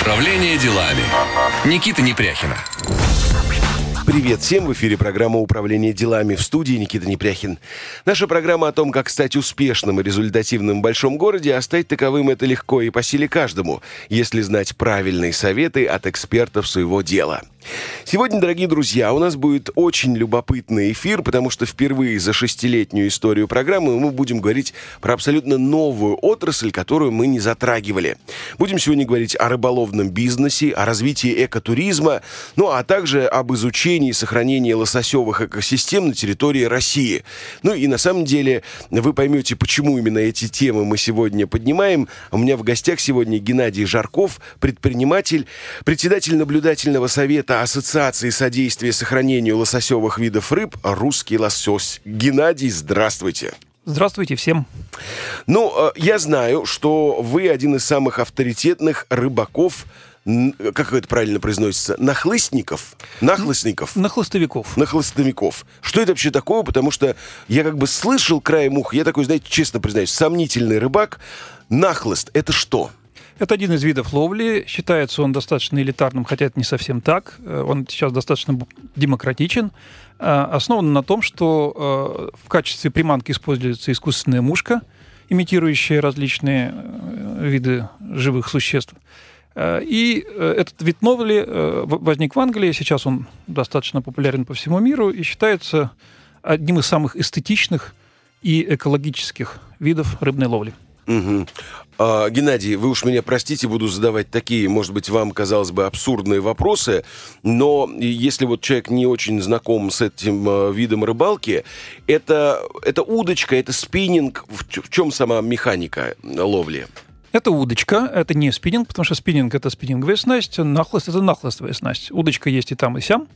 Управление делами. Никита Непряхина. Привет всем! В эфире программа «Управление делами» в студии Никита Непряхин. Наша программа о том, как стать успешным и результативным в большом городе, а стать таковым это легко и по силе каждому, если знать правильные советы от экспертов своего дела. Сегодня, дорогие друзья, у нас будет очень любопытный эфир, потому что впервые за шестилетнюю историю программы мы будем говорить про абсолютно новую отрасль, которую мы не затрагивали. Будем сегодня говорить о рыболовном бизнесе, о развитии экотуризма, ну а также об изучении и сохранении лососевых экосистем на территории России. Ну и на самом деле вы поймете, почему именно эти темы мы сегодня поднимаем. У меня в гостях сегодня Геннадий Жарков, предприниматель, председатель наблюдательного совета это Ассоциации содействия сохранению лососевых видов рыб «Русский лосось». Геннадий, здравствуйте. Здравствуйте всем. Ну, э, я знаю, что вы один из самых авторитетных рыбаков как это правильно произносится, нахлыстников? Нахлыстников? Нахлыстовиков. Нахлыстовиков. Что это вообще такое? Потому что я как бы слышал краем уха, я такой, знаете, честно признаюсь, сомнительный рыбак. Нахлыст — это что? Это один из видов ловли. Считается он достаточно элитарным, хотя это не совсем так. Э, он сейчас достаточно демократичен. Э, основан на том, что э, в качестве приманки используется искусственная мушка, имитирующая различные виды живых существ. И этот вид ловли возник в Англии. Сейчас он достаточно популярен по всему миру и считается одним из самых эстетичных и экологических видов рыбной ловли. Угу. А, Геннадий, вы уж меня простите, буду задавать такие, может быть, вам, казалось бы, абсурдные вопросы, но если вот человек не очень знаком с этим а, видом рыбалки, это, это удочка, это спиннинг, в, в чем сама механика ловли? Это удочка, это не спиннинг, потому что спиннинг это спиннинговая снасть, нахлыст это нахлыстовая снасть. Удочка есть и там, и сям,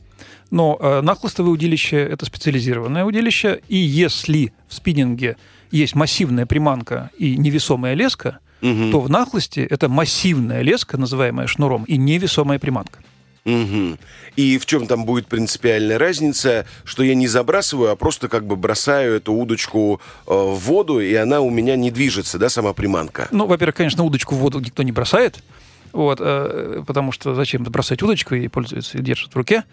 но э, нахлыстовое удилище это специализированное удилище, и если в спиннинге есть массивная приманка и невесомая леска, угу. то в нахлости это массивная леска, называемая шнуром, и невесомая приманка. Угу. И в чем там будет принципиальная разница, что я не забрасываю, а просто как бы бросаю эту удочку э, в воду, и она у меня не движется, да, сама приманка? Ну, во-первых, конечно, удочку в воду никто не бросает, вот, э, потому что зачем бросать удочку и пользуется, и держит в руке.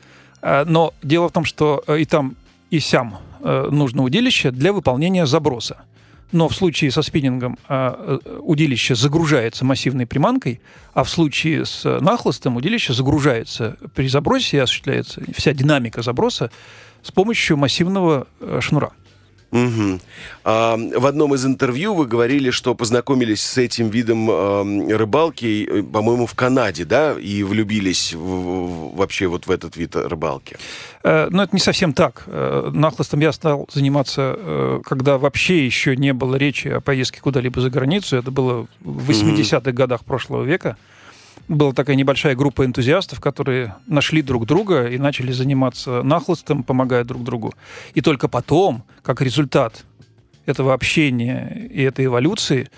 Э, но дело в том, что э, и там, и сям э, нужно удилище для выполнения заброса но в случае со спиннингом а, э, удилище загружается массивной приманкой, а в случае с нахлостом удилище загружается при забросе и осуществляется вся динамика заброса с помощью массивного э, шнура. Угу. А, в одном из интервью вы говорили, что познакомились с этим видом э, рыбалки, э, по-моему, в Канаде, да, и влюбились в, в, вообще вот в этот вид рыбалки. Э, но это не совсем так. Э, нахлостом я стал заниматься, э, когда вообще еще не было речи о поездке куда-либо за границу. Это было в 80-х угу. годах прошлого века была такая небольшая группа энтузиастов, которые нашли друг друга и начали заниматься нахлыстом, помогая друг другу. И только потом, как результат этого общения и этой эволюции,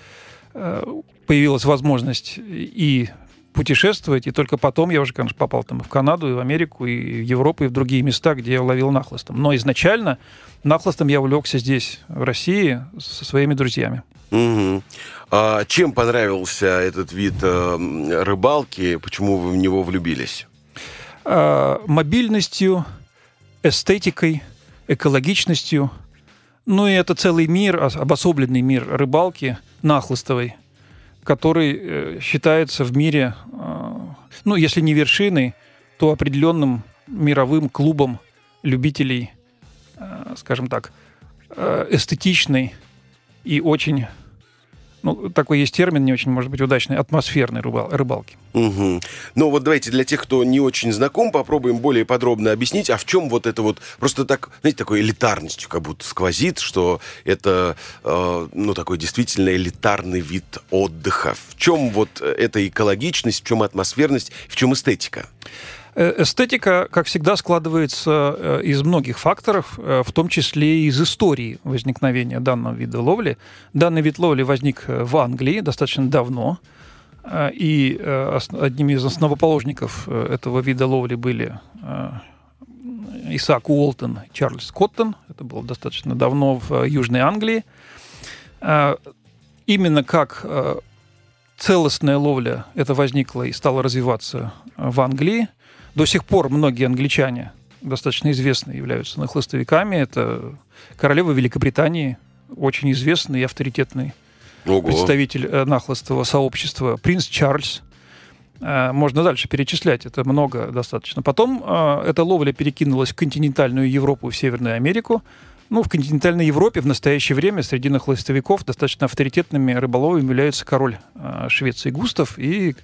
э, появилась возможность и путешествовать, и только потом я уже, конечно, попал там и в Канаду, и в Америку, и в Европу, и в другие места, где я ловил нахлыстом. Но изначально нахлыстом я увлекся здесь, в России, со своими друзьями. Угу. А чем понравился этот вид э, рыбалки? Почему вы в него влюбились? А, мобильностью, эстетикой, экологичностью. Ну и это целый мир, обособленный мир рыбалки нахлыстовой, который э, считается в мире, э, ну если не вершиной, то определенным мировым клубом любителей, скажем так, эстетичной и очень ну, такой есть термин, не очень, может быть, удачный, атмосферной рыбал, рыбалки. Угу. Ну, вот давайте для тех, кто не очень знаком, попробуем более подробно объяснить, а в чем вот это вот, просто так, знаете, такой элитарностью как будто сквозит, что это, э, ну, такой действительно элитарный вид отдыха. В чем вот эта экологичность, в чем атмосферность, в чем эстетика? Э, эстетика, как всегда, складывается э, из многих факторов, э, в том числе и из истории возникновения данного вида ловли. Данный вид ловли возник в Англии достаточно давно, и одними из основоположников этого вида ловли были Исаак Уолтон и Чарльз Коттон. Это было достаточно давно в Южной Англии. Именно как целостная ловля, это возникло и стало развиваться в Англии. До сих пор многие англичане достаточно известные являются нахлыстовиками. Это королева Великобритании, очень известный и авторитетный Ого. представитель э, нахлостового сообщества, принц Чарльз. Э, можно дальше перечислять, это много достаточно. Потом э, эта ловля перекинулась в континентальную Европу и в Северную Америку. Ну, в континентальной Европе в настоящее время среди нахлыстовиков достаточно авторитетными рыболовами являются король Швеции Густав и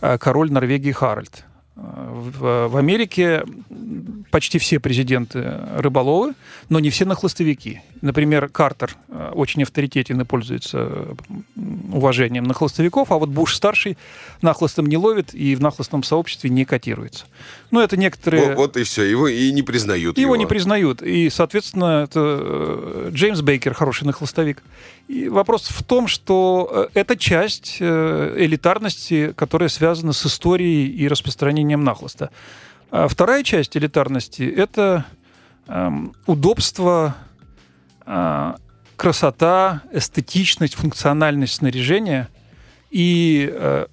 король Норвегии Харальд. В, в Америке почти все президенты рыболовы, но не все нахлостовики. Например, Картер э, очень авторитетен и пользуется уважением нахлостовиков, а вот Буш-старший нахлостом не ловит и в нахлостном сообществе не котируется. Ну, это некоторые... Вот, вот и все, его и не признают. Его, его не признают. И, соответственно, это э, Джеймс Бейкер хороший нахлостовик. И вопрос в том, что э, это часть элитарности, которая связана с историей и распространением нахлоста. А вторая часть элитарности – это эм, удобство, э, красота, эстетичность, функциональность снаряжения и э,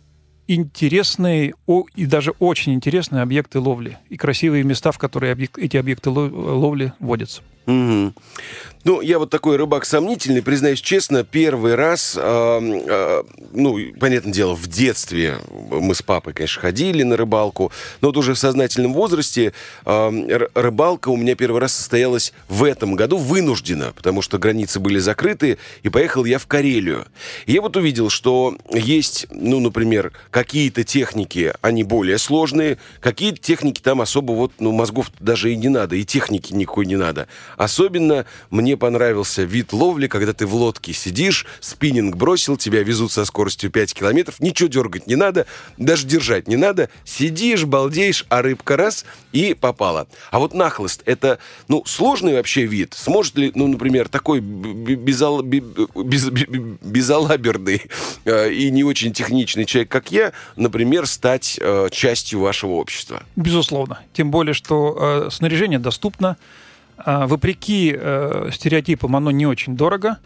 интересные о, и даже очень интересные объекты ловли и красивые места, в которые объект, эти объекты ловли водятся. Угу. Ну, я вот такой рыбак сомнительный, признаюсь честно, первый раз, э, э, ну, понятное дело, в детстве мы с папой, конечно, ходили на рыбалку, но вот уже в сознательном возрасте э, рыбалка у меня первый раз состоялась в этом году вынуждена, потому что границы были закрыты, и поехал я в Карелию. Я вот увидел, что есть, ну, например, какие-то техники, они более сложные, какие-то техники там особо вот, ну, мозгов даже и не надо, и техники никакой не надо. Особенно мне понравился вид ловли, когда ты в лодке сидишь, спиннинг бросил, тебя везут со скоростью 5 километров, ничего дергать не надо, даже держать не надо, сидишь, балдеешь, а рыбка раз и попала. А вот нахлыст — это, ну, сложный вообще вид. Сможет ли, ну, например, такой безал, без, безалаберный э, и не очень техничный человек, как я, например, стать э, частью вашего общества? Безусловно. Тем более, что э, снаряжение доступно, вопреки э, стереотипам, оно не очень дорого.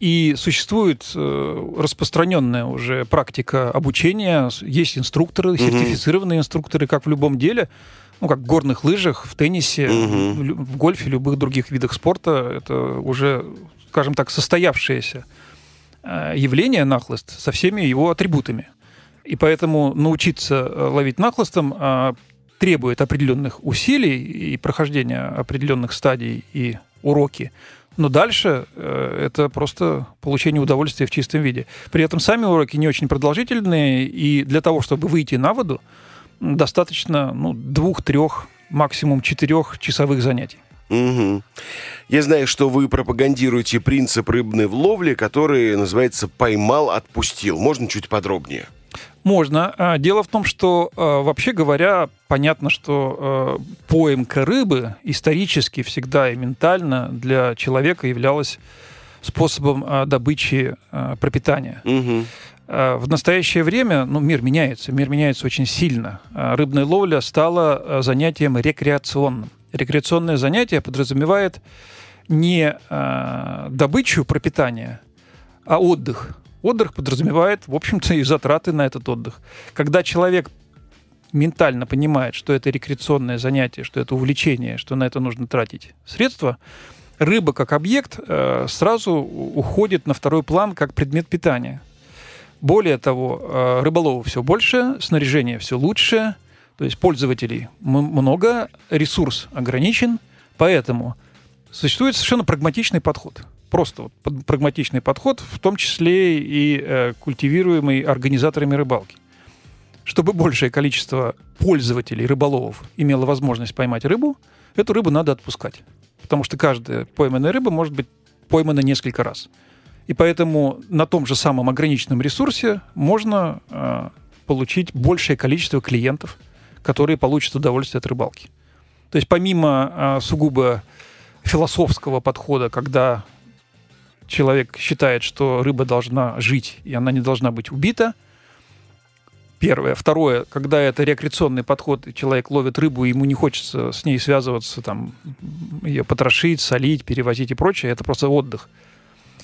И существует э, распространенная уже практика обучения. Есть инструкторы, сертифицированные инструкторы, как в любом деле. Ну, как в горных лыжах, в теннисе, угу. в гольфе, любых других видах спорта. Это уже, скажем так, состоявшееся э, явление нахлыст со всеми его атрибутами. И поэтому научиться ловить нахлыстом а, требует определенных усилий и прохождения определенных стадий и уроки. Но дальше э, это просто получение удовольствия в чистом виде. При этом сами уроки не очень продолжительные, и для того, чтобы выйти на воду, достаточно ну, двух-трех, максимум четырех часовых занятий. Угу. Я знаю, что вы пропагандируете принцип рыбной ловли, который называется «поймал, отпустил». Можно чуть подробнее? Можно. А, дело в том, что, а, вообще говоря, понятно, что а, поимка рыбы исторически всегда и ментально для человека являлась способом добычи пропитания. Угу. В настоящее время ну, мир меняется, мир меняется очень сильно. Рыбная ловля стала занятием рекреационным. Рекреационное занятие подразумевает не добычу пропитания, а отдых. Отдых подразумевает, в общем-то, и затраты на этот отдых. Когда человек ментально понимает, что это рекреационное занятие, что это увлечение, что на это нужно тратить средства, рыба как объект э, сразу уходит на второй план как предмет питания. Более того, э, рыболовов все больше, снаряжение все лучше, то есть пользователей много, ресурс ограничен, поэтому существует совершенно прагматичный подход – просто вот прагматичный подход, в том числе и э, культивируемый организаторами рыбалки. Чтобы большее количество пользователей, рыболовов, имело возможность поймать рыбу, эту рыбу надо отпускать. Потому что каждая пойманная рыба может быть поймана несколько раз. И поэтому на том же самом ограниченном ресурсе можно э, получить большее количество клиентов, которые получат удовольствие от рыбалки. То есть помимо э, сугубо философского подхода, когда человек считает, что рыба должна жить, и она не должна быть убита. Первое. Второе, когда это рекреационный подход, человек ловит рыбу, ему не хочется с ней связываться, там, ее потрошить, солить, перевозить и прочее, это просто отдых.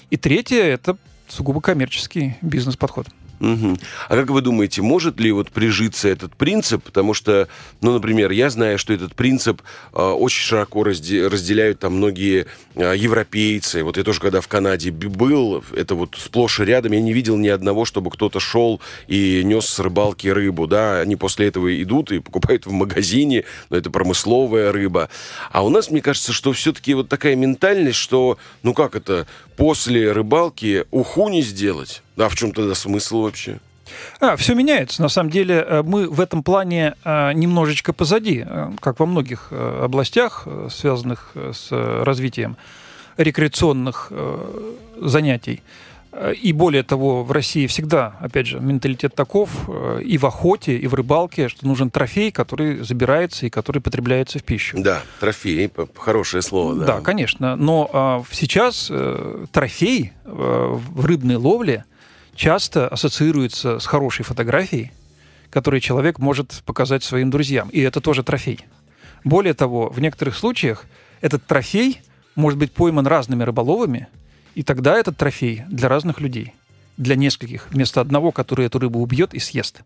И третье, это сугубо коммерческий бизнес-подход. Угу. А как вы думаете, может ли вот прижиться этот принцип? Потому что, ну, например, я знаю, что этот принцип э, очень широко разде- разделяют там многие э, европейцы. Вот я тоже, когда в Канаде был, это вот сплошь и рядом, я не видел ни одного, чтобы кто-то шел и нес с рыбалки рыбу, да. Они после этого идут и покупают в магазине, но это промысловая рыба. А у нас, мне кажется, что все-таки вот такая ментальность, что, ну как это, после рыбалки уху не сделать? А в чем тогда смысл вообще? А, все меняется. На самом деле э, мы в этом плане э, немножечко позади, э, как во многих областях, связанных с развитием рекреационных занятий. И более того, в России всегда, опять же, менталитет таков и в охоте, и в рыбалке, что нужен трофей, который забирается и который потребляется в пищу. Да, трофей, хорошее слово. Да, да конечно. Но сейчас трофей в рыбной ловле – часто ассоциируется с хорошей фотографией, которую человек может показать своим друзьям. И это тоже трофей. Более того, в некоторых случаях этот трофей может быть пойман разными рыболовами, и тогда этот трофей для разных людей, для нескольких, вместо одного, который эту рыбу убьет и съест.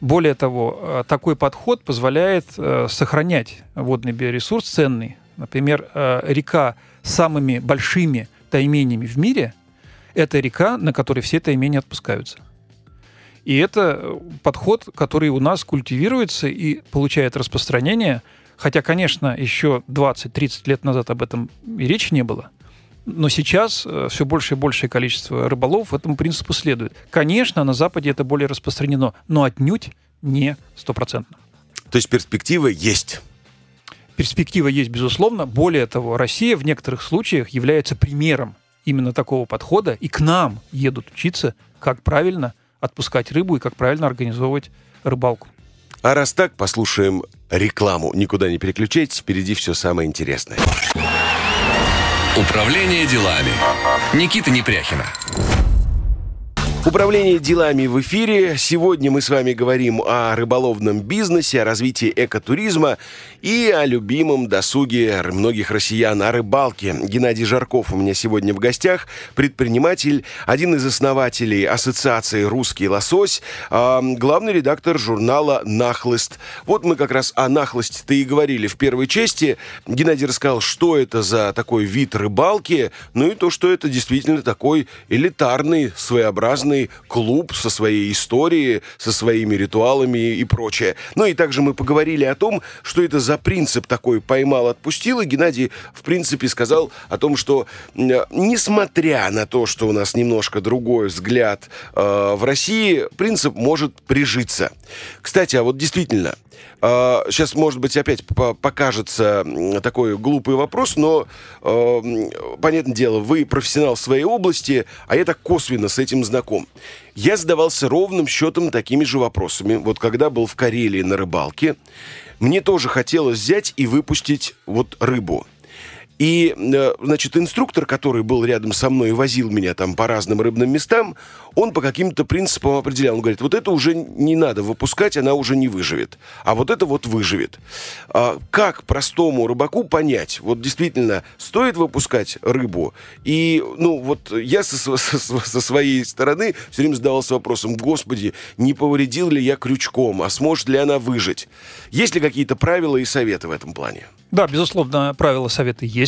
Более того, э, такой подход позволяет э, сохранять водный биоресурс ценный. Например, э, река с самыми большими тайменями в мире это река, на которой все таймени отпускаются. И это э, подход, который у нас культивируется и получает распространение. Хотя, конечно, еще 20-30 лет назад об этом и речи не было. Но сейчас э, все больше и большее количество рыболов этому принципу следует. Конечно, на Западе это более распространено, но отнюдь не стопроцентно. То есть перспектива есть? Перспектива есть, безусловно. Более того, Россия в некоторых случаях является примером именно такого подхода, и к нам едут учиться, как правильно отпускать рыбу и как правильно организовывать рыбалку. А раз так, послушаем рекламу. Никуда не переключайтесь, впереди все самое интересное. Управление делами. Никита Непряхина. Управление делами в эфире. Сегодня мы с вами говорим о рыболовном бизнесе, о развитии экотуризма и о любимом досуге многих россиян, о рыбалке. Геннадий Жарков у меня сегодня в гостях, предприниматель, один из основателей ассоциации «Русский лосось», э, главный редактор журнала «Нахлыст». Вот мы как раз о нахлысте-то и говорили в первой части. Геннадий рассказал, что это за такой вид рыбалки, ну и то, что это действительно такой элитарный, своеобразный определенный клуб со своей историей, со своими ритуалами и прочее. Ну и также мы поговорили о том, что это за принцип такой «поймал, отпустил». И Геннадий, в принципе, сказал о том, что несмотря на то, что у нас немножко другой взгляд э, в России, принцип может прижиться. Кстати, а вот действительно, Сейчас, а, может быть, опять покажется такой глупый вопрос, но, а, понятное дело, вы профессионал в своей области, а я так косвенно с этим знаком. Я задавался ровным счетом такими же вопросами. Вот когда был в Карелии на рыбалке, мне тоже хотелось взять и выпустить вот рыбу – и, э, значит, инструктор, который был рядом со мной и возил меня там по разным рыбным местам, он по каким-то принципам определял. Он говорит, вот это уже не надо выпускать, она уже не выживет. А вот это вот выживет. А как простому рыбаку понять, вот действительно, стоит выпускать рыбу? И, ну, вот я со, со, со своей стороны все время задавался вопросом, господи, не повредил ли я крючком, а сможет ли она выжить? Есть ли какие-то правила и советы в этом плане? Да, безусловно, правила советы есть.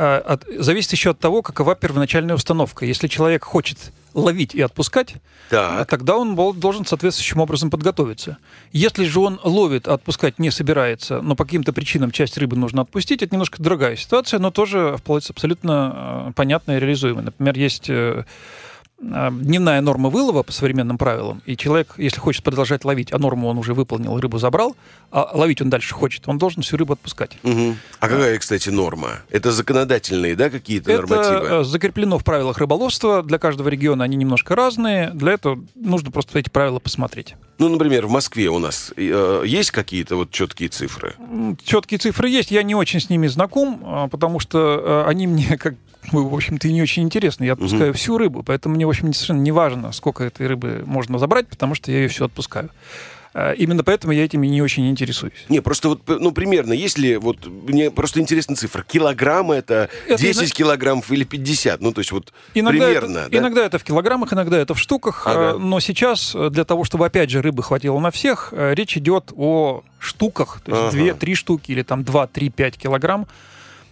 А, от, зависит еще от того, какова первоначальная установка. Если человек хочет ловить и отпускать, так. тогда он должен соответствующим образом подготовиться. Если же он ловит, а отпускать не собирается, но по каким-то причинам часть рыбы нужно отпустить, это немножко другая ситуация, но тоже абсолютно а, понятная и реализуемая. Например, есть э, дневная норма вылова по современным правилам, и человек, если хочет продолжать ловить, а норму он уже выполнил, рыбу забрал, а ловить он дальше хочет, он должен всю рыбу отпускать. Угу. А какая, кстати, норма? Это законодательные, да, какие-то Это нормативы? Это закреплено в правилах рыболовства. Для каждого региона они немножко разные. Для этого нужно просто эти правила посмотреть. Ну, например, в Москве у нас э, есть какие-то вот четкие цифры? Четкие цифры есть. Я не очень с ними знаком, а, потому что э, они мне, как в общем-то, и не очень интересны. Я отпускаю угу. всю рыбу, поэтому мне, в общем, совершенно не важно, сколько этой рыбы можно забрать, потому что я ее все отпускаю. Э, именно поэтому я этими не очень интересуюсь. Не, просто вот, ну, примерно, если вот, мне просто интересна цифра, килограмм это, это 10 иногда... килограммов или 50, ну, то есть вот иногда примерно, это, да? Иногда это в килограммах, иногда это в штуках, ага. Э, но сейчас для того, чтобы, опять же, рыбы хватило на всех, речь идет о штуках, то есть ага. 2-3 штуки или там 2-3-5 килограмм,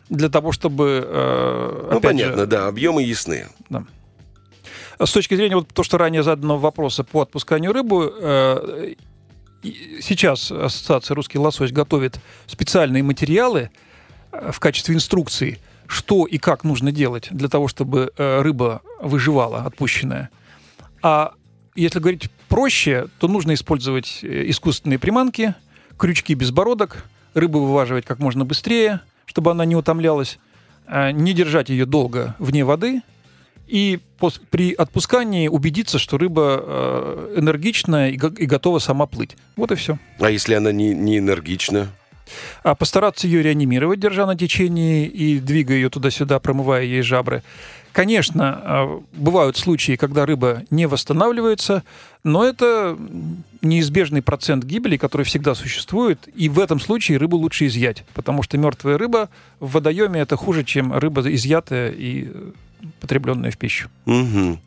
для того, чтобы... Э, ну, понятно, же, да, объемы ясны. Да. С точки зрения вот то, что ранее заданного вопроса по отпусканию рыбы, э, сейчас Ассоциация «Русский лосось» готовит специальные материалы э, в качестве инструкции, что и как нужно делать для того, чтобы э, рыба выживала, отпущенная. А если говорить проще, то нужно использовать э, искусственные приманки, крючки без бородок, рыбу вываживать как можно быстрее, чтобы она не утомлялась, не держать ее долго вне воды – и при отпускании убедиться, что рыба э, энергичная и готова сама плыть. Вот и все. А если она не, не энергична? А постараться ее реанимировать, держа на течении и двигая ее туда-сюда, промывая ей жабры. Конечно, э, бывают случаи, когда рыба не восстанавливается, но это неизбежный процент гибели, который всегда существует, и в этом случае рыбу лучше изъять, потому что мертвая рыба в водоеме это хуже, чем рыба изъятая и потребленная в пищу. Угу.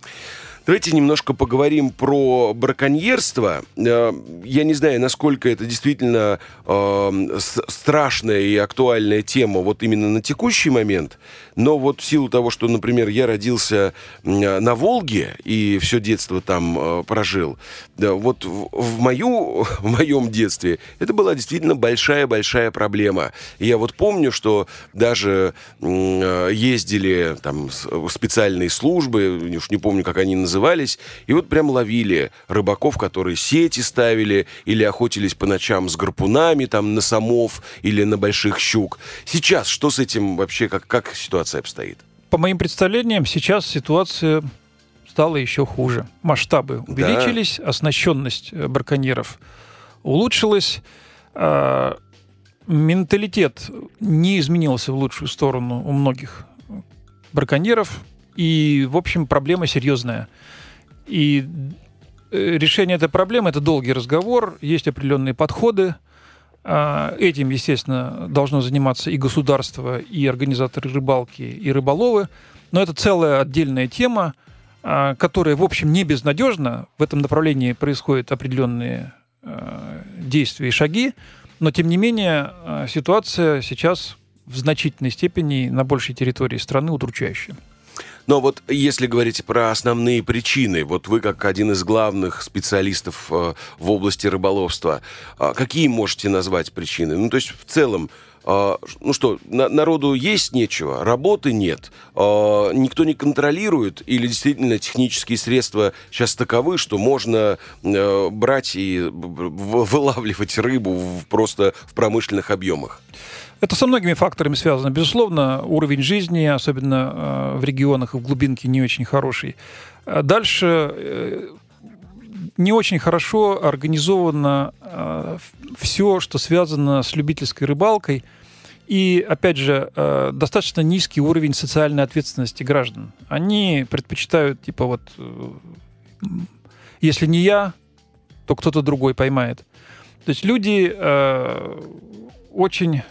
Давайте немножко поговорим про браконьерство. Э, я не знаю, насколько это действительно э, страшная и актуальная тема вот именно на текущий момент, но вот в силу того, что, например, я родился на Волге и все детство там э, прожил, вот в, мою, в моем детстве это была действительно большая-большая проблема. я вот помню, что даже ездили там специальные службы, уж не помню, как они называются, назывались, и вот прям ловили рыбаков, которые сети ставили или охотились по ночам с гарпунами там на самов или на больших щук. Сейчас что с этим вообще, как, как ситуация обстоит? По моим представлениям, сейчас ситуация стала еще хуже. Масштабы увеличились, да. оснащенность э, браконьеров улучшилась, а, менталитет не изменился в лучшую сторону у многих браконьеров, и, в общем, проблема серьезная. И э, решение этой проблемы – это долгий разговор, есть определенные подходы. А, этим, естественно, должно заниматься и государство, и организаторы рыбалки, и рыболовы. Но это целая отдельная тема, а, которая, в общем, не безнадежна. В этом направлении происходят определенные а, действия и шаги. Но, тем не менее, ситуация сейчас в значительной степени на большей территории страны удручающая. Но вот если говорить про основные причины, вот вы как один из главных специалистов э, в области рыболовства, э, какие можете назвать причины? Ну, то есть в целом, э, ну что, на, народу есть нечего, работы нет, э, никто не контролирует, или действительно технические средства сейчас таковы, что можно э, брать и вылавливать рыбу просто в промышленных объемах? Это со многими факторами связано. Безусловно, уровень жизни, особенно э, в регионах и в глубинке, не очень хороший. А дальше э, не очень хорошо организовано э, все, что связано с любительской рыбалкой. И, опять же, достаточно низкий уровень социальной ответственности граждан. Они предпочитают, типа, вот, если не я, то кто-то другой поймает. То есть люди очень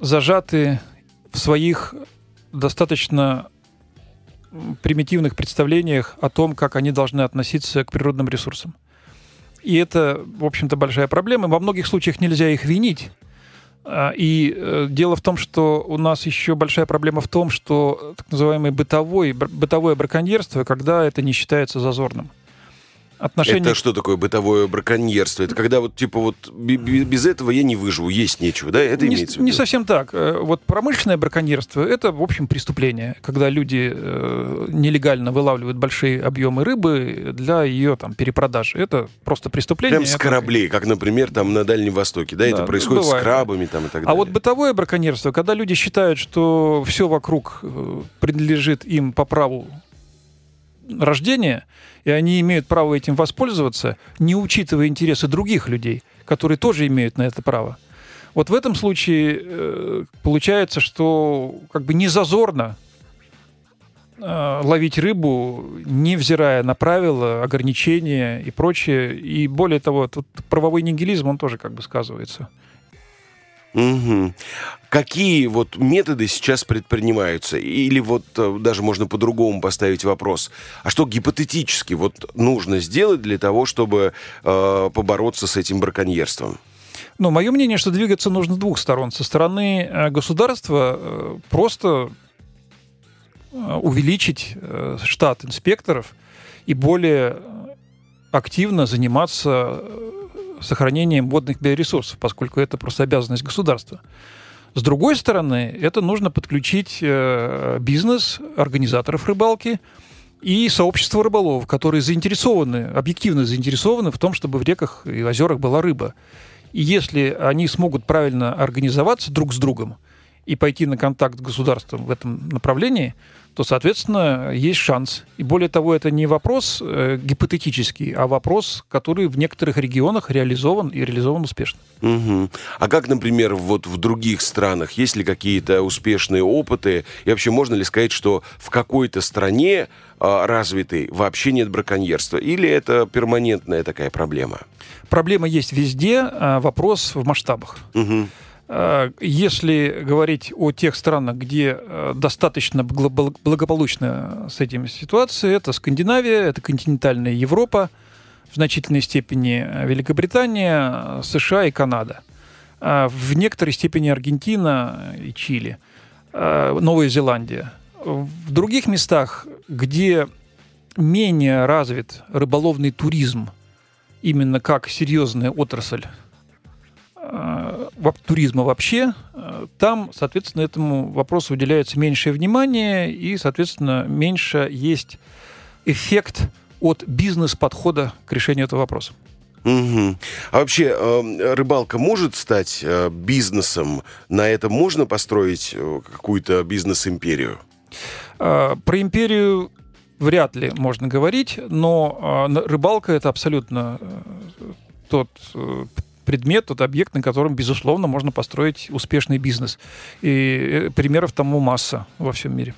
зажаты в своих достаточно примитивных представлениях о том, как они должны относиться к природным ресурсам. И это, в общем-то, большая проблема. Во многих случаях нельзя их винить. А, и э, дело в том, что у нас еще большая проблема в том, что так называемое бытовое, бытовое браконьерство, когда это не считается зазорным отношение... Это что такое бытовое браконьерство? Это когда вот, типа, вот без этого я не выживу, есть нечего, да? Это не, имеется в виду? Не совсем так. Э, вот промышленное браконьерство – это, в общем, преступление, когда люди э, нелегально вылавливают большие объемы рыбы для ее там перепродажи. Это просто преступление. Прям с кораблей, как, например, там на Дальнем Востоке, да? да это происходит бывает. с крабами там и так далее. А вот бытовое браконьерство, когда люди считают, что все вокруг э, принадлежит им по праву рождения, и они имеют право этим воспользоваться, не учитывая интересы других людей, которые тоже имеют на это право. Вот в этом случае э, получается, что как бы не зазорно э, ловить рыбу, невзирая на правила, ограничения и прочее. И более того, тут правовой нигилизм, он тоже как бы сказывается. Угу. Какие вот методы сейчас предпринимаются? Или вот э, даже можно по-другому поставить вопрос. А что гипотетически вот нужно сделать для того, чтобы э, побороться с этим браконьерством? Ну, мое мнение, что двигаться нужно с двух сторон. Со стороны э, государства э, просто увеличить штат инспекторов и более активно заниматься сохранением водных биоресурсов, поскольку это просто обязанность государства. С другой стороны, это нужно подключить э, бизнес, организаторов рыбалки и сообщество рыболовов, которые заинтересованы, объективно заинтересованы в том, чтобы в реках и озерах была рыба. И если они смогут правильно организоваться друг с другом и пойти на контакт с государством в этом направлении, то, соответственно, есть шанс. И более того, это не вопрос э, гипотетический, а вопрос, который в некоторых регионах реализован и реализован успешно. Угу. А как, например, вот в других странах, есть ли какие-то успешные опыты? И вообще можно ли сказать, что в какой-то стране э, развитой вообще нет браконьерства? Или это перманентная такая проблема? Проблема есть везде, а вопрос в масштабах. Угу. Э, если говорить о тех странах, где э, достаточно благополучно с этим ситуация, это Скандинавия, это континентальная Европа, в значительной степени э, Великобритания, США и Канада. В некоторой степени Аргентина и Чили, Новая Зеландия. В других местах, где менее развит рыболовный туризм, именно как серьезная отрасль Э, туризма вообще, э, там, соответственно, этому вопросу уделяется меньшее внимание и, соответственно, меньше есть эффект от бизнес-подхода к решению этого вопроса. Угу. А вообще э, рыбалка может стать бизнесом? На этом можно построить какую-то бизнес-империю? Про империю вряд ли можно говорить, но рыбалка это абсолютно тот предмет, тот объект, на котором, безусловно, можно построить успешный бизнес. И э, примеров тому масса во всем мире.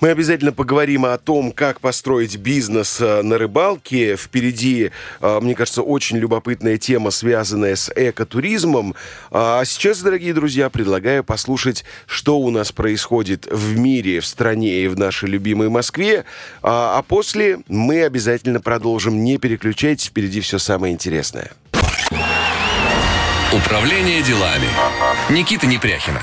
Мы обязательно поговорим о том, как построить бизнес э, на рыбалке. Впереди, э, мне кажется, очень любопытная тема, связанная с экотуризмом. А сейчас, дорогие друзья, предлагаю послушать, что у нас происходит в мире, в стране и в нашей любимой Москве. А, а после мы обязательно продолжим. Не переключайтесь, впереди все самое интересное. Управление делами. Никита Непряхина.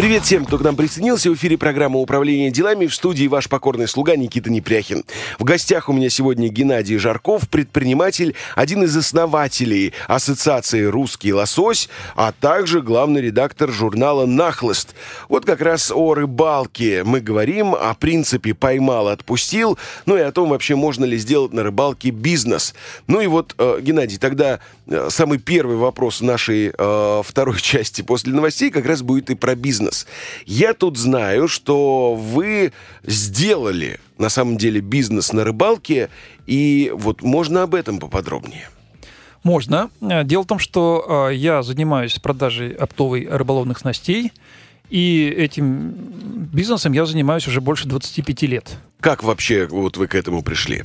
Привет всем, кто к нам присоединился. В эфире программа «Управление делами» в студии ваш покорный слуга Никита Непряхин. В гостях у меня сегодня Геннадий Жарков, предприниматель, один из основателей Ассоциации «Русский лосось», а также главный редактор журнала «Нахлыст». Вот как раз о рыбалке мы говорим, о принципе «поймал, отпустил», ну и о том, вообще можно ли сделать на рыбалке бизнес. Ну и вот, э, Геннадий, тогда самый первый вопрос нашей э, второй части после новостей как раз будет и про бизнес. Я тут знаю, что вы сделали на самом деле бизнес на рыбалке, и вот можно об этом поподробнее. Можно. Дело в том, что э, я занимаюсь продажей оптовой рыболовных снастей, и этим бизнесом я занимаюсь уже больше 25 лет. Как вообще вот вы к этому пришли?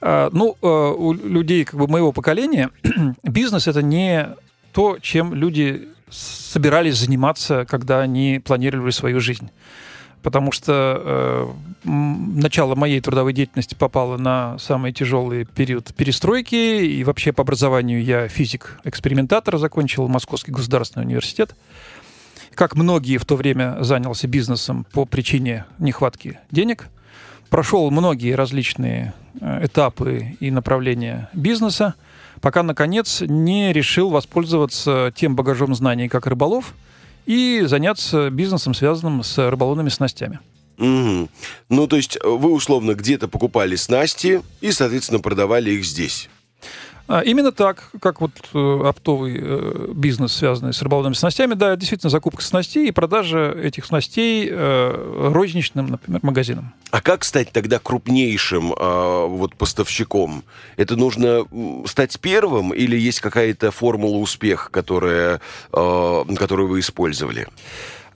А, ну, э, у людей как бы моего поколения бизнес это не то, чем люди собирались заниматься, когда они планировали свою жизнь. Потому что э, начало моей трудовой деятельности попало на самый тяжелый период перестройки. И вообще по образованию я физик-экспериментатор, закончил Московский государственный университет. Как многие в то время занялся бизнесом по причине нехватки денег. Прошел многие различные э, этапы и направления бизнеса пока, наконец, не решил воспользоваться тем багажом знаний, как рыболов, и заняться бизнесом, связанным с рыболовными снастями. Угу. Ну, то есть вы условно где-то покупали снасти и, соответственно, продавали их здесь. А, именно так, как вот э, оптовый э, бизнес, связанный с рыболовными снастями, да, действительно закупка снастей и продажа этих снастей э, розничным, например, магазинам. А как стать тогда крупнейшим э, вот поставщиком? Это нужно стать первым или есть какая-то формула успеха, которая, которую вы использовали?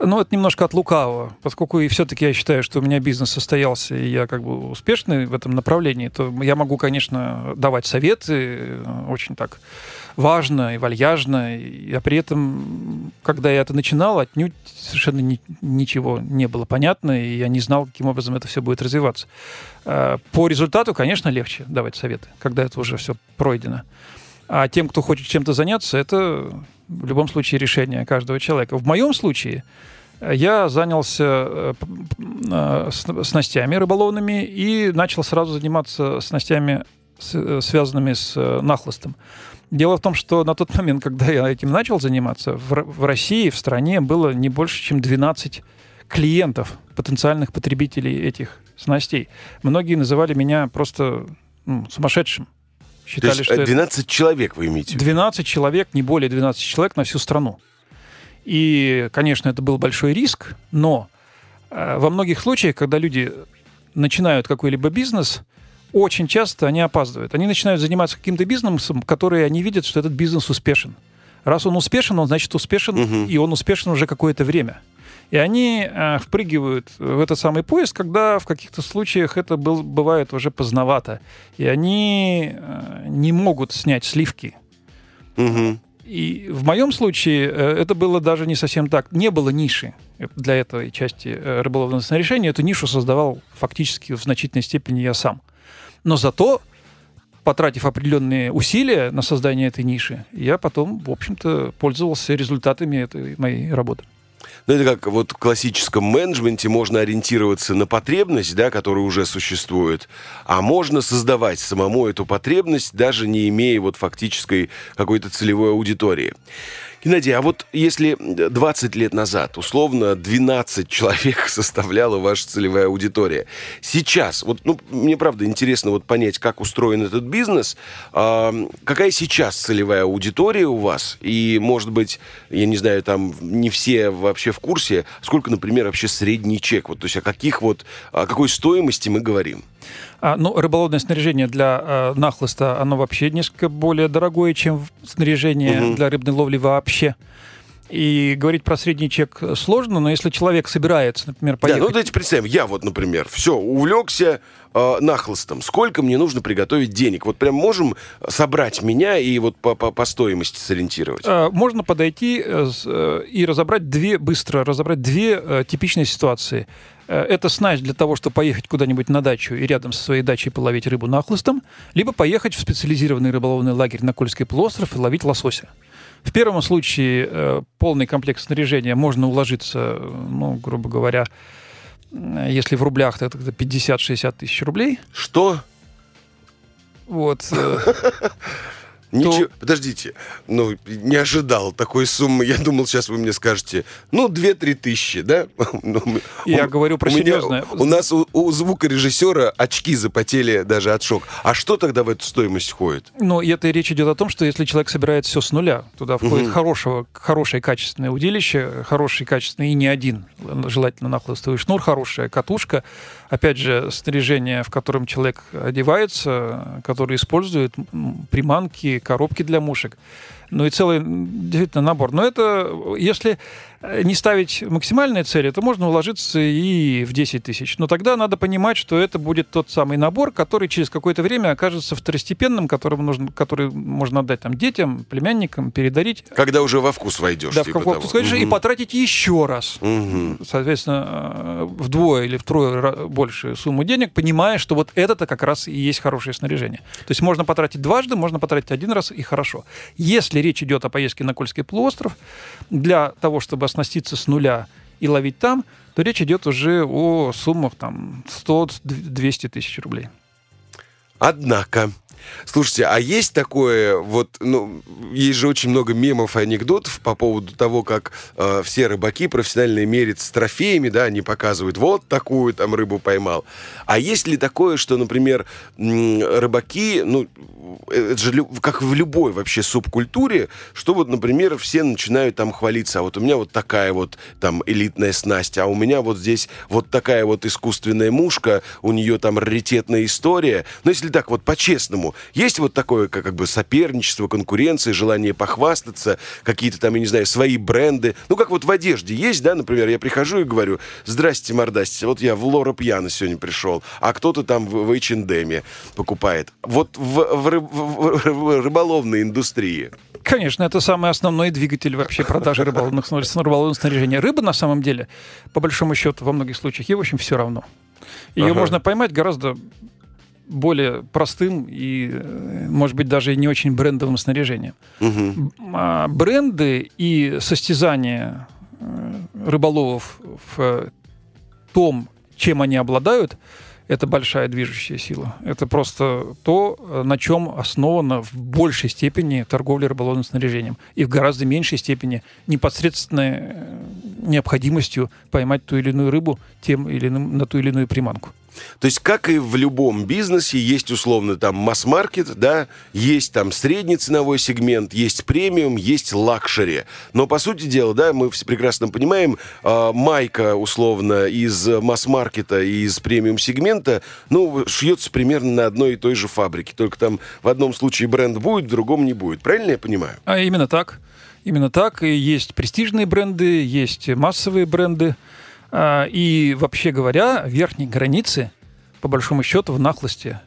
Ну, это немножко от лукавого, поскольку и все-таки я считаю, что у меня бизнес состоялся, и я как бы успешный в этом направлении, то я могу, конечно, давать советы э, очень так важно и вальяжно, а при этом, когда я это начинал, отнюдь совершенно ни, ничего не было понятно, и я не знал, каким образом это все будет развиваться. А, по результату, конечно, легче давать советы, когда это уже все пройдено. А тем, кто хочет чем-то заняться, это в любом случае решение каждого человека. В моем случае э, я занялся э, э, снастями рыболовными и начал сразу заниматься снастями, связанными с нахлыстом. Дело в том, что на тот момент, когда я этим начал заниматься, в России, в стране было не больше, чем 12 клиентов, потенциальных потребителей этих снастей. Многие называли меня просто ну, сумасшедшим. Считали, То есть что 12 это... человек вы имеете? 12 человек, не более 12 человек на всю страну. И, конечно, это был большой риск, но э, во многих случаях, когда люди начинают какой-либо бизнес, очень часто они опаздывают. Они начинают заниматься каким-то бизнесом, который они видят, что этот бизнес успешен. Раз он успешен, он значит успешен, угу. и он успешен уже какое-то время. И они э, впрыгивают в этот самый поезд, когда в каких-то случаях это был, бывает уже поздновато. И они э, не могут снять сливки. Угу. И в моем случае э, это было даже не совсем так. Не было ниши для этой части э, рыболовного снаряжения. Эту нишу создавал фактически в значительной степени я сам. Но зато потратив определенные усилия на создание этой ниши, я потом, в общем-то, пользовался результатами этой моей работы. Ну, это как вот в классическом менеджменте можно ориентироваться на потребность, да, которая уже существует, а можно создавать самому эту потребность, даже не имея вот фактической какой-то целевой аудитории. Геннадий, а вот если 20 лет назад, условно, 12 человек составляла ваша целевая аудитория, сейчас, вот, ну, мне правда интересно вот понять, как устроен этот бизнес, э, какая сейчас целевая аудитория у вас, и, может быть, я не знаю, там не все вообще в курсе, сколько, например, вообще средний чек, вот, то есть о каких вот, о какой стоимости мы говорим? А, ну, рыболовное снаряжение для э, нахлыста, оно вообще несколько более дорогое, чем снаряжение угу. для рыбной ловли вообще. И говорить про средний чек сложно, но если человек собирается, например, поехать... Да, ну давайте представим, я вот, например, все, увлекся э, нахлыстом. Сколько мне нужно приготовить денег? Вот прям можем собрать меня и вот по, по, по стоимости сориентировать? Э, можно подойти э, э, и разобрать две, быстро разобрать две э, типичные ситуации. Э, это снасть для того, чтобы поехать куда-нибудь на дачу и рядом со своей дачей половить рыбу нахлыстом, либо поехать в специализированный рыболовный лагерь на Кольский полуостров и ловить лосося. В первом случае э, полный комплект снаряжения можно уложиться, ну, грубо говоря, если в рублях, то это 50-60 тысяч рублей. Что? Вот. Ничего, то... подождите, ну, не ожидал такой суммы. Я думал, сейчас вы мне скажете, ну, 2-3 тысячи, да? Ну, Я у, говорю про у серьезное. Меня, у нас у, у звукорежиссера очки запотели даже от шока. А что тогда в эту стоимость входит? Ну, это и речь идет о том, что если человек собирает все с нуля, туда входит угу. хорошего, хорошее качественное удилище, хороший качественный и не один, желательно нахлыстовый шнур, хорошая катушка, опять же, снаряжение, в котором человек одевается, который использует приманки, коробки для мушек ну и целый действительно набор. Но это, если не ставить максимальные цели, то можно уложиться и в 10 тысяч. Но тогда надо понимать, что это будет тот самый набор, который через какое-то время окажется второстепенным, которым нужно, который можно отдать там детям, племянникам, передарить. Когда уже во вкус войдешь. Да, типа в вкус войдешь угу. и потратить еще раз. Угу. Соответственно, э, вдвое или втрое большую сумму денег, понимая, что вот это-то как раз и есть хорошее снаряжение. То есть можно потратить дважды, можно потратить один раз и хорошо. Если речь идет о поездке на Кольский полуостров, для того, чтобы оснаститься с нуля и ловить там, то речь идет уже о суммах там 100-200 тысяч рублей. Однако, Слушайте, а есть такое, вот, ну, есть же очень много мемов и анекдотов по поводу того, как э, все рыбаки профессиональные мерят с трофеями, да, они показывают, вот такую там рыбу поймал. А есть ли такое, что, например, рыбаки, ну, это же как в любой вообще субкультуре, что вот, например, все начинают там хвалиться, а вот у меня вот такая вот там элитная снасть, а у меня вот здесь вот такая вот искусственная мушка, у нее там раритетная история. Но если так вот по-честному, есть вот такое как, как бы соперничество, конкуренция, желание похвастаться, какие-то там, я не знаю, свои бренды. Ну, как вот в одежде есть, да, например, я прихожу и говорю, здрасте, мордасте, вот я в Лора Пьяно сегодня пришел, а кто-то там в, в H&M покупает. Вот в, в, рыб- в- рыболовной индустрии. Конечно, это самый основной двигатель вообще продажи рыболовных, снар- рыболовного снаряжения. Рыба, на самом деле, по большому счету, во многих случаях, ей, в общем, все равно. Ее Ага. можно поймать гораздо более простым и, э, может быть, даже не очень брендовым снаряжением. А Бренды и состязания э, рыболовов в том, чем они обладают, это большая движущая сила. Это просто то, на чем основана в большей степени торговля рыболовным снаряжением. И в гораздо меньшей степени непосредственной э, необходимостью поймать ту или иную рыбу тем или иным, на ту или иную приманку. То есть, как и в любом бизнесе, есть условно там масс-маркет, да, есть там средний ценовой сегмент, есть премиум, есть luxury. Но, по сути дела, да, мы все прекрасно понимаем, э, майка, условно, из масс-маркета и из премиум-сегмента, ну, шьется примерно на одной и той же фабрике. Только там в одном случае бренд будет, в другом не будет. Правильно я понимаю? А именно так. Именно так. И есть престижные бренды, есть массовые бренды. А, И вообще говоря, верхней границы, по большому счету, в нахлости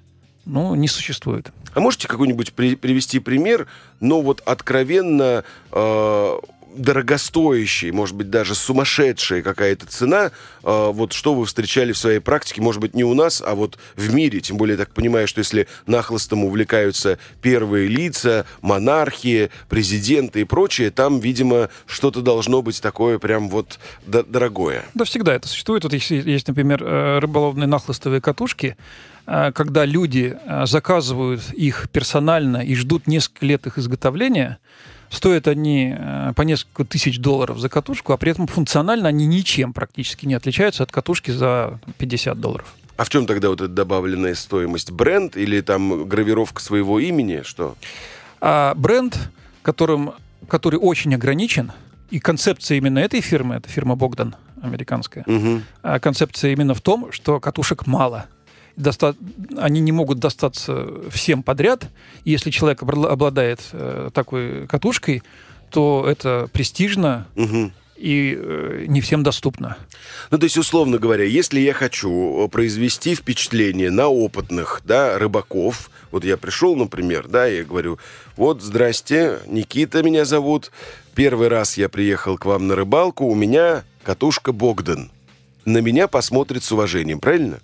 ну, не существует. А можете какой-нибудь при- привести пример, но вот откровенно э, дорогостоящий, может быть, даже сумасшедшая какая-то цена, э, вот что вы встречали в своей практике, может быть, не у нас, а вот в мире, тем более, так понимаю, что если нахлостом увлекаются первые лица, монархии, президенты и прочее, там, видимо, что-то должно быть такое прям вот до- дорогое. Да, всегда это существует. Вот если есть, например, э, рыболовные нахлостовые катушки, э, когда люди э, заказывают их персонально и ждут несколько лет их изготовления, стоят они э, по несколько тысяч долларов за катушку, а при этом функционально они ничем практически не отличаются от катушки за там, 50 долларов. А в чем тогда вот эта добавленная стоимость? Бренд или там гравировка своего имени? Что? А бренд, которым, который очень ограничен, и концепция именно этой фирмы, это фирма Богдан, американская. А концепция именно в том, что катушек мало. Доста- Они не могут достаться всем подряд. И Если человек обла- обладает э, такой катушкой, то это престижно Мгм. и э, не всем доступно. Ну, то есть, условно говоря, если я хочу э, произвести впечатление на опытных, да, рыбаков, вот я пришел, например, да, я говорю, вот, здрасте, Никита меня зовут, первый раз я приехал к вам на рыбалку, у меня катушка Богдан. На меня посмотрит с уважением, правильно?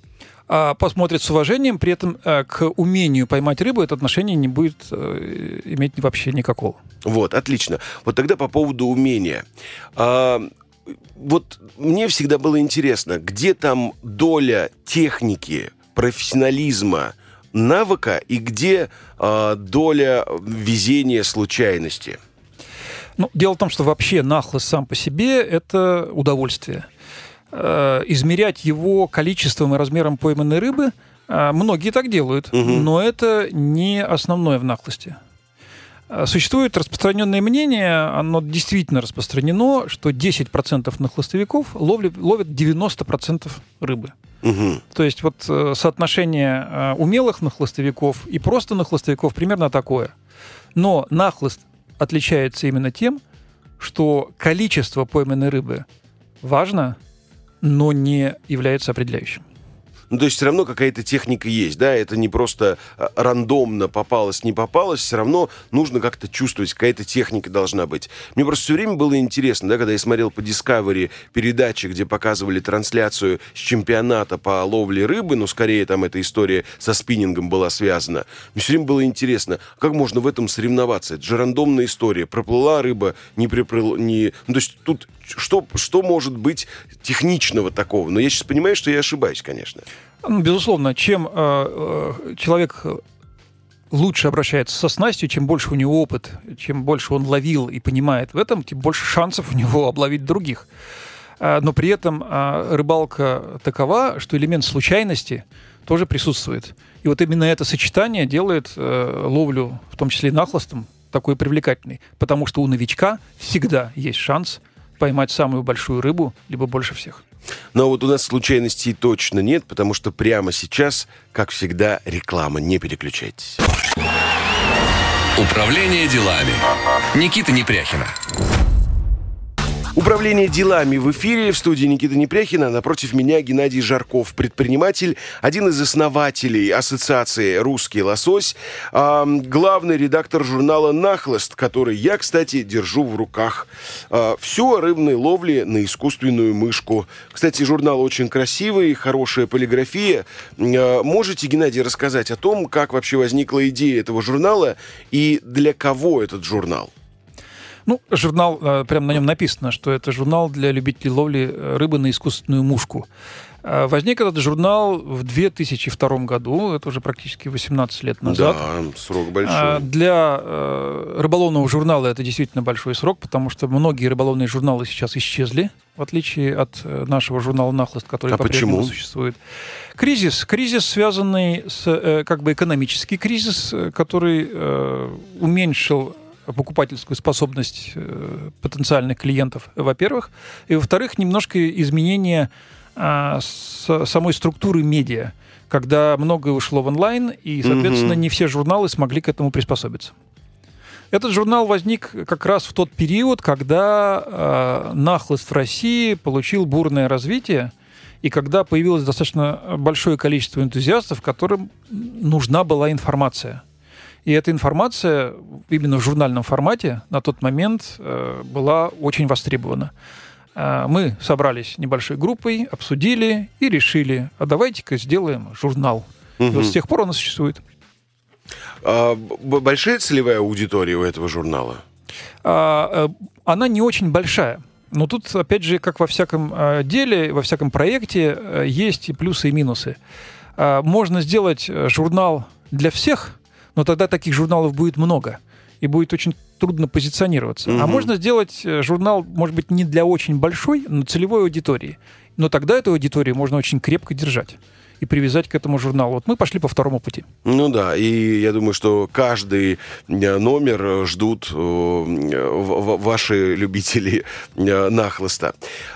А посмотрит с уважением, при этом э, к умению поймать рыбу это отношение не будет э, иметь вообще никакого. Вот, отлично. Вот тогда по поводу умения. А, вот мне всегда было интересно, где там доля техники, профессионализма, навыка и где а, доля везения, случайности. Ну, дело в том, что вообще нахлост сам по себе – это удовольствие. Э, Измерять его количеством и размером пойманной рыбы э, многие так делают, Мгм. но это не основное в нахлости. Э, Существует распространенное мнение, оно действительно распространено, что 10% нахлостовиков ловли- ловят 90% рыбы. Мгм. То есть вот э, соотношение э, умелых нахлостовиков и просто нахлостовиков примерно такое. Но нахлост отличается именно тем, что количество пойманной рыбы важно, но не является определяющим. Ну, то есть все равно какая-то техника есть, да, это не просто а, рандомно попалось, не попалось, все равно нужно как-то чувствовать, какая-то техника должна быть. Мне просто все время было интересно, да, когда я смотрел по Discovery передачи, где показывали трансляцию с чемпионата по ловле рыбы, но скорее там эта история со спиннингом была связана. Мне все время было интересно, как можно в этом соревноваться? Это же рандомная история. Проплыла рыба, не приплыла, не... Ну, то есть тут что, что может быть техничного такого? Но я сейчас понимаю, что я ошибаюсь, конечно. Ну, безусловно, чем э, э, человек лучше обращается со снастью, чем больше у него опыт, чем больше он ловил и понимает в этом, тем больше шансов у него обловить других. А, Но при этом рыбалка такова, что элемент случайности тоже присутствует. И вот именно это сочетание делает э, ловлю, в том числе и нахлостом, такой привлекательной. Потому что у новичка всегда есть шанс поймать самую большую рыбу, либо больше всех. Но вот у нас случайностей точно нет, потому что прямо сейчас, как всегда, реклама. Не переключайтесь. Управление делами. Никита Непряхина. Управление делами в эфире в студии Никита Непряхина. Напротив меня Геннадий Жарков, предприниматель, один из основателей ассоциации «Русский лосось», э, главный редактор журнала «Нахлост», который я, кстати, держу в руках. Э, все о рыбной ловле на искусственную мышку. Кстати, журнал очень красивый, хорошая полиграфия. Э, можете, Геннадий, рассказать о том, как вообще возникла идея этого журнала и для кого этот журнал? Ну, журнал, э, прямо на нем написано, что это журнал для любителей ловли э, рыбы на искусственную мушку. Э, возник этот журнал в 2002 году, это уже практически 18 лет назад. Да, срок большой. Для рыболовного журнала это действительно большой срок, потому что многие рыболовные журналы сейчас исчезли, в отличие от нашего журнала «Нахлост», который а по-прежнему существует. Кризис. Кризис, связанный с, как бы, экономический кризис, который уменьшил покупательскую способность э, потенциальных клиентов, во-первых. И, во-вторых, немножко изменение а, самой структуры медиа, когда многое ушло в онлайн, и, соответственно, не все журналы смогли к этому приспособиться. Этот журнал возник как раз в тот период, когда э, нахлыст в России получил бурное развитие, и когда появилось достаточно большое количество энтузиастов, которым нужна была информация – и эта информация именно в журнальном формате на тот момент э, была очень востребована. Э, мы собрались небольшой группой, обсудили и решили, а давайте-ка сделаем журнал. Угу. И вот с тех пор он и существует. А, большая целевая аудитория у этого журнала? А, э, она не очень большая. Но тут, опять же, как во всяком деле, во всяком проекте, есть и плюсы, и минусы. Можно сделать журнал для всех, но тогда таких журналов будет много и будет очень трудно позиционироваться. Угу. А можно сделать э, журнал, может быть, не для очень большой, но целевой аудитории. Но тогда эту аудиторию можно очень крепко держать и привязать к этому журналу. Вот мы пошли по второму пути. Ну да, и я думаю, что каждый э, номер ждут э, ваши любители нахлыста.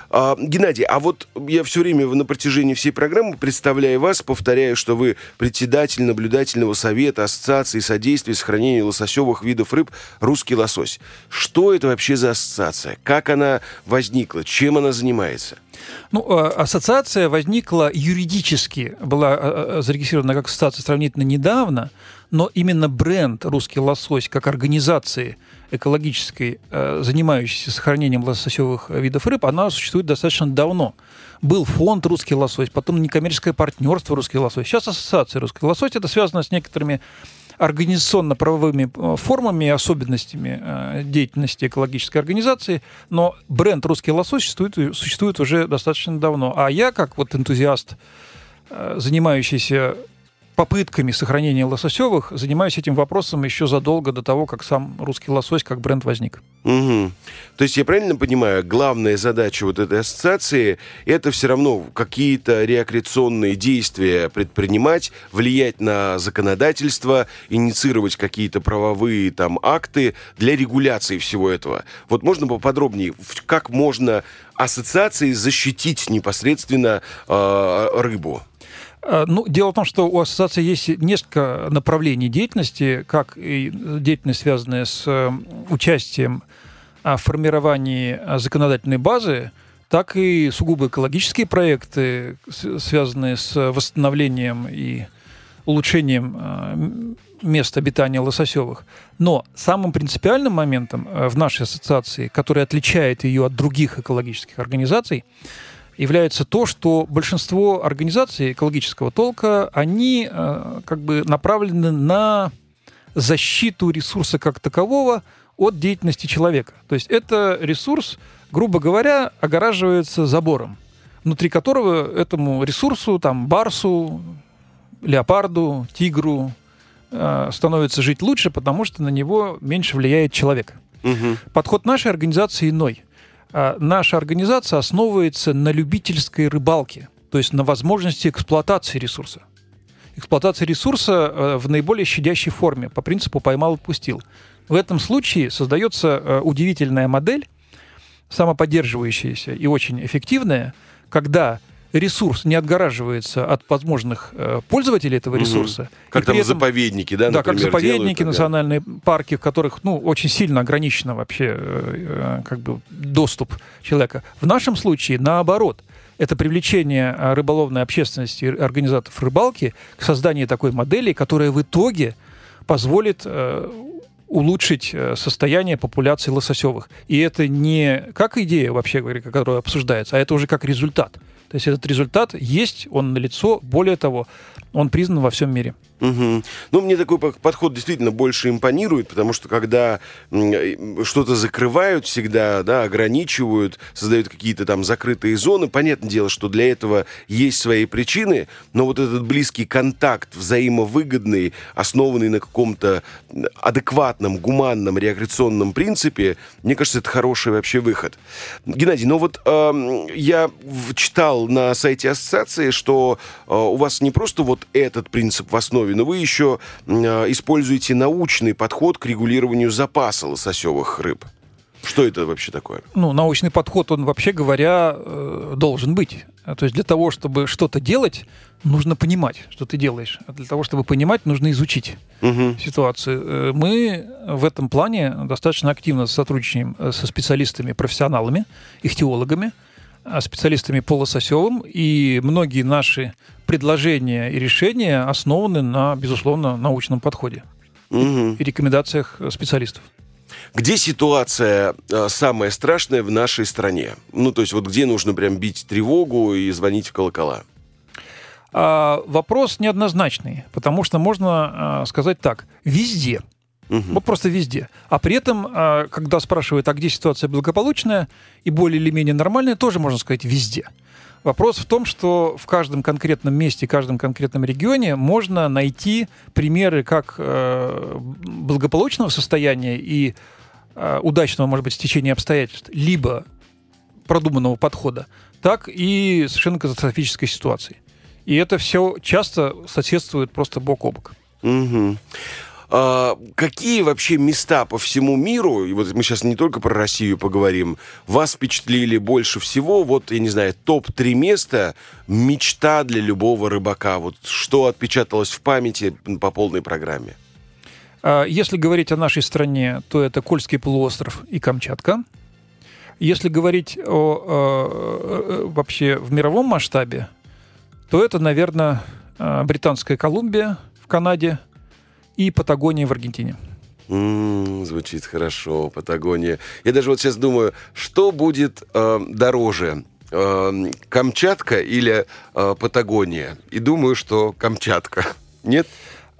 А, Геннадий, а вот я все время на протяжении всей программы, представляя вас, повторяю, что вы председатель наблюдательного совета Ассоциации содействия сохранению лососевых видов рыб «Русский лосось». Что это вообще за ассоциация? Как она возникла? Чем она занимается? Ну, а, ассоциация возникла юридически, была а, зарегистрирована как ассоциация сравнительно недавно, но именно бренд «Русский лосось» как организации экологической, занимающейся сохранением лососевых видов рыб, она существует достаточно давно. Был фонд «Русский лосось», потом некоммерческое партнерство «Русский лосось», сейчас ассоциация «Русский лосось». Это связано с некоторыми организационно-правовыми э, формами и особенностями э, деятельности экологической организации, но бренд «Русский лосось» существует, существует уже достаточно давно. А я, как вот энтузиаст, занимающийся попытками сохранения лососевых занимаюсь этим вопросом еще задолго до того, как сам русский лосось как бренд возник. Угу. То есть я правильно понимаю, главная задача вот этой ассоциации это все равно какие-то реакционные действия предпринимать, влиять на законодательство, инициировать какие-то правовые там акты для регуляции всего этого. Вот можно поподробнее, как можно ассоциации защитить непосредственно э, рыбу? Э, ну, дело в том, что у ассоциации есть несколько направлений деятельности, как и деятельность, связанная с э, участием в формировании законодательной базы, так и сугубо экологические проекты, связанные с восстановлением и улучшением э, мест обитания лососевых. Но самым принципиальным моментом в нашей ассоциации, который отличает ее от других экологических организаций, является то, что большинство организаций экологического толка, они э, как бы направлены на защиту ресурса как такового от деятельности человека. То есть это ресурс, грубо говоря, огораживается забором, внутри которого этому ресурсу, там, барсу, леопарду, тигру э, становится жить лучше, потому что на него меньше влияет человек. Угу. Подход нашей организации иной. А, наша организация основывается на любительской рыбалке, то есть на возможности эксплуатации ресурса. эксплуатация ресурса э, в наиболее щадящей форме, по принципу поймал-отпустил. В этом случае создается э, удивительная модель, самоподдерживающаяся и очень эффективная, когда ресурс не отгораживается от возможных э, пользователей этого ресурса. Угу. Как там этом, заповедники, да, Да, как заповедники, делают, национальные да. парки, в которых, ну, очень сильно ограничено вообще э, как бы доступ человека. В нашем случае наоборот. Это привлечение э, рыболовной общественности и организаторов рыбалки к созданию такой модели, которая в итоге позволит э, улучшить э, состояние популяции лососевых. И это не как идея, вообще говоря, которая обсуждается, а это уже как результат. То есть этот результат есть, он налицо, более того, он признан во всем мире. Угу. Ну, мне такой подход действительно больше импонирует, потому что когда что-то закрывают всегда, да, ограничивают, создают какие-то там закрытые зоны, понятное дело, что для этого есть свои причины, но вот этот близкий контакт, взаимовыгодный, основанный на каком-то адекватном, гуманном, реакционном принципе, мне кажется, это хороший вообще выход. Геннадий, ну вот э, я читал на сайте ассоциации, что э, у вас не просто вот этот принцип в основе, но вы еще а, используете научный подход к регулированию запаса лососевых рыб. Что это вообще такое? Ну, научный подход, он вообще говоря, э, должен быть. То есть для того, чтобы что-то делать, нужно понимать, что ты делаешь. А для того, чтобы понимать, нужно изучить угу. ситуацию. Э, мы в этом плане достаточно активно сотрудничаем э, со специалистами, профессионалами, ихтиологами, специалистами по лососевым, и многие наши предложения и решения основаны на, безусловно, научном подходе угу. и рекомендациях специалистов. Где ситуация э, самая страшная в нашей стране? Ну, то есть вот где нужно прям бить тревогу и звонить в колокола? А, вопрос неоднозначный, потому что можно а, сказать так. Везде – Угу. Вот просто везде. А при этом, а, когда спрашивают, а где ситуация благополучная и более или менее нормальная, тоже можно сказать везде. Вопрос в том, что в каждом конкретном месте, в каждом конкретном регионе можно найти примеры как э, благополучного состояния и э, удачного, может быть, стечения обстоятельств, либо продуманного подхода, так и совершенно катастрофической ситуации. И это все часто соседствует просто бок о бок. Угу. А, какие вообще места по всему миру, и вот мы сейчас не только про Россию поговорим, вас впечатлили больше всего? Вот, я не знаю, топ-3 места, мечта для любого рыбака. Вот что отпечаталось в памяти по полной программе? А, если говорить о нашей стране, то это Кольский полуостров и Камчатка. Если говорить о, о вообще в мировом масштабе, то это, наверное, Британская Колумбия в Канаде – и Патагония в Аргентине. м звучит хорошо, Патагония. Я даже вот сейчас думаю, что будет э, дороже, э, Камчатка или э, Патагония? И думаю, что Камчатка. Нет?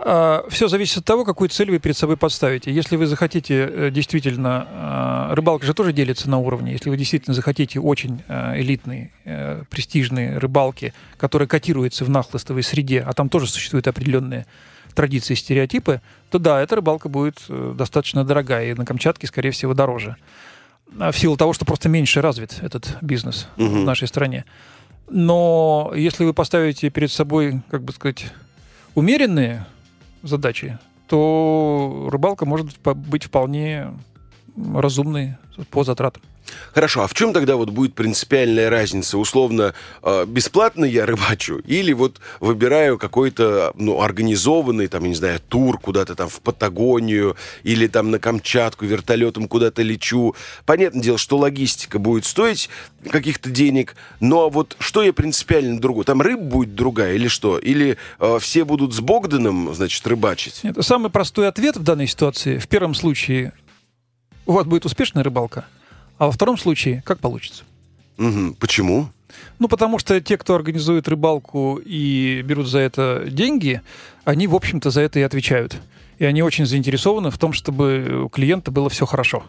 А, Все зависит от того, какую цель вы перед собой подставите. Если вы захотите э, действительно... А, рыбалка же тоже делится на уровне. Если вы действительно захотите очень э, элитные, э, престижные рыбалки, которые котируются в нахлыстовой среде, а там тоже существуют определенные традиции, стереотипы, то да, эта рыбалка будет э, достаточно дорогая, и на Камчатке, скорее всего, дороже. А в силу того, что просто меньше развит этот бизнес угу. в нашей стране. Но если вы поставите перед собой, как бы сказать, умеренные задачи, то рыбалка может быть вполне разумной по затратам. Хорошо, а в чем тогда вот будет принципиальная разница? Условно, э, бесплатно я рыбачу или вот выбираю какой-то, ну, организованный, там, я не знаю, тур куда-то там в Патагонию или там на Камчатку вертолетом куда-то лечу. Понятное дело, что логистика будет стоить каких-то денег, но вот что я принципиально другу? Там рыб будет другая или что? Или э, все будут с Богданом, значит, рыбачить? Это самый простой ответ в данной ситуации. В первом случае у вас будет успешная рыбалка – а во втором случае, как получится. Угу. Почему? Ну, потому что те, кто организует рыбалку и берут за это деньги, они, в общем-то, за это и отвечают. И они очень заинтересованы в том, чтобы у клиента было все хорошо.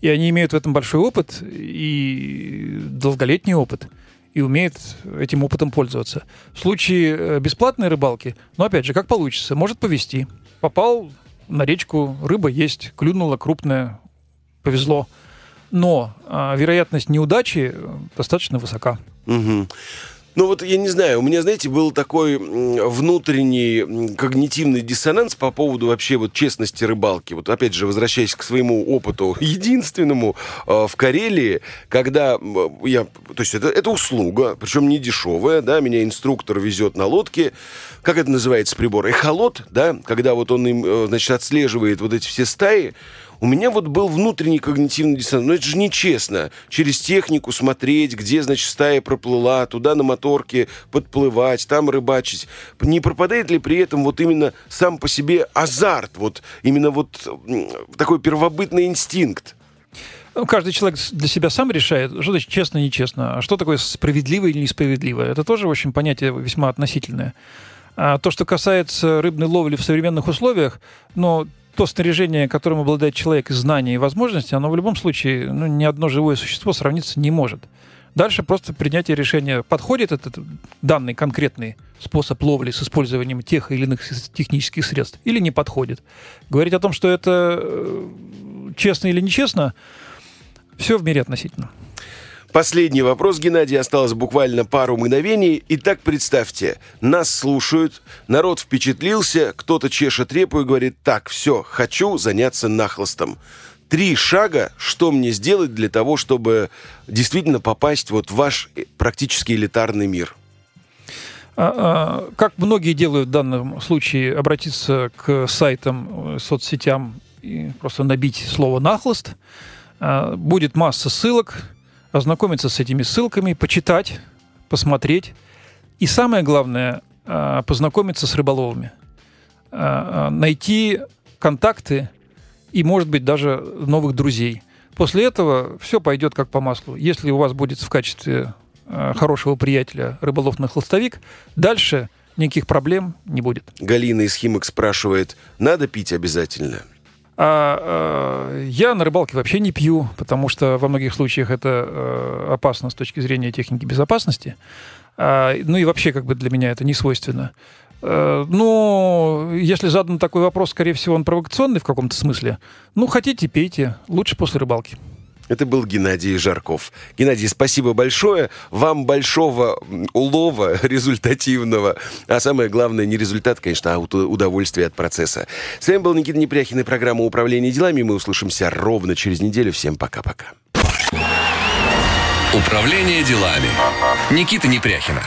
И они имеют в этом большой опыт и долголетний опыт и умеют этим опытом пользоваться. В случае э, бесплатной рыбалки, ну, опять же, как получится, может повезти. Попал на речку, рыба есть, клюнула крупная, повезло – но э, вероятность неудачи достаточно высока. Угу. Ну вот, я не знаю, у меня, знаете, был такой внутренний когнитивный диссонанс по поводу вообще вот честности рыбалки. Вот опять же, возвращаясь к своему опыту единственному э, в Карелии, когда я... То есть это, это услуга, причем не дешевая, да, меня инструктор везет на лодке. Как это называется прибор? Эхолот, да, когда вот он им, э, значит, отслеживает вот эти все стаи. У меня вот был внутренний когнитивный диссонанс. Но это же нечестно. Через технику смотреть, где, значит, стая проплыла, туда на моторке подплывать, там рыбачить. Не пропадает ли при этом вот именно сам по себе азарт, вот именно вот такой первобытный инстинкт? Ну, каждый человек для себя сам решает, что значит честно, нечестно, а что такое справедливо или несправедливо. Это тоже, общем, понятие весьма относительное. А то, что касается рыбной ловли в современных условиях, но то снаряжение, которым обладает человек, знания и возможности, оно в любом случае, ну, ни одно живое существо сравниться не может. Дальше просто принятие решения, подходит этот данный конкретный способ ловли с использованием тех или иных технических средств или не подходит. Говорить о том, что это э, честно или нечестно, все в мире относительно. Последний вопрос, Геннадий, осталось буквально пару мгновений. Итак, представьте, нас слушают, народ впечатлился, кто-то чешет репу и говорит, так, все, хочу заняться нахлостом. Три шага, что мне сделать для того, чтобы действительно попасть вот в ваш практически элитарный мир? А, а, как многие делают в данном случае, обратиться к сайтам, э, соцсетям и просто набить слово «нахлост». А, будет масса ссылок, ознакомиться с этими ссылками, почитать, посмотреть. И самое главное, а, познакомиться с рыболовами. А, а, найти контакты и, может быть, даже новых друзей. После этого все пойдет как по маслу. Если у вас будет в качестве хорошего приятеля рыболов на хлыстовик, дальше никаких проблем не будет. Галина из Химок спрашивает, надо пить обязательно? А, э, я на рыбалке вообще не пью, потому что во многих случаях это э, опасно с точки зрения техники безопасности. А, ну и вообще как бы для меня это не свойственно. Э, но если задан такой вопрос, скорее всего, он провокационный в каком-то смысле. Ну, хотите, пейте. Лучше после рыбалки. Это был Геннадий Жарков. Геннадий, спасибо большое. Вам большого улова результативного. А самое главное, не результат, конечно, а удовольствие от процесса. С вами был Никита Непряхин и программа «Управление делами». Мы услышимся ровно через неделю. Всем пока-пока. Управление делами. Никита Непряхина.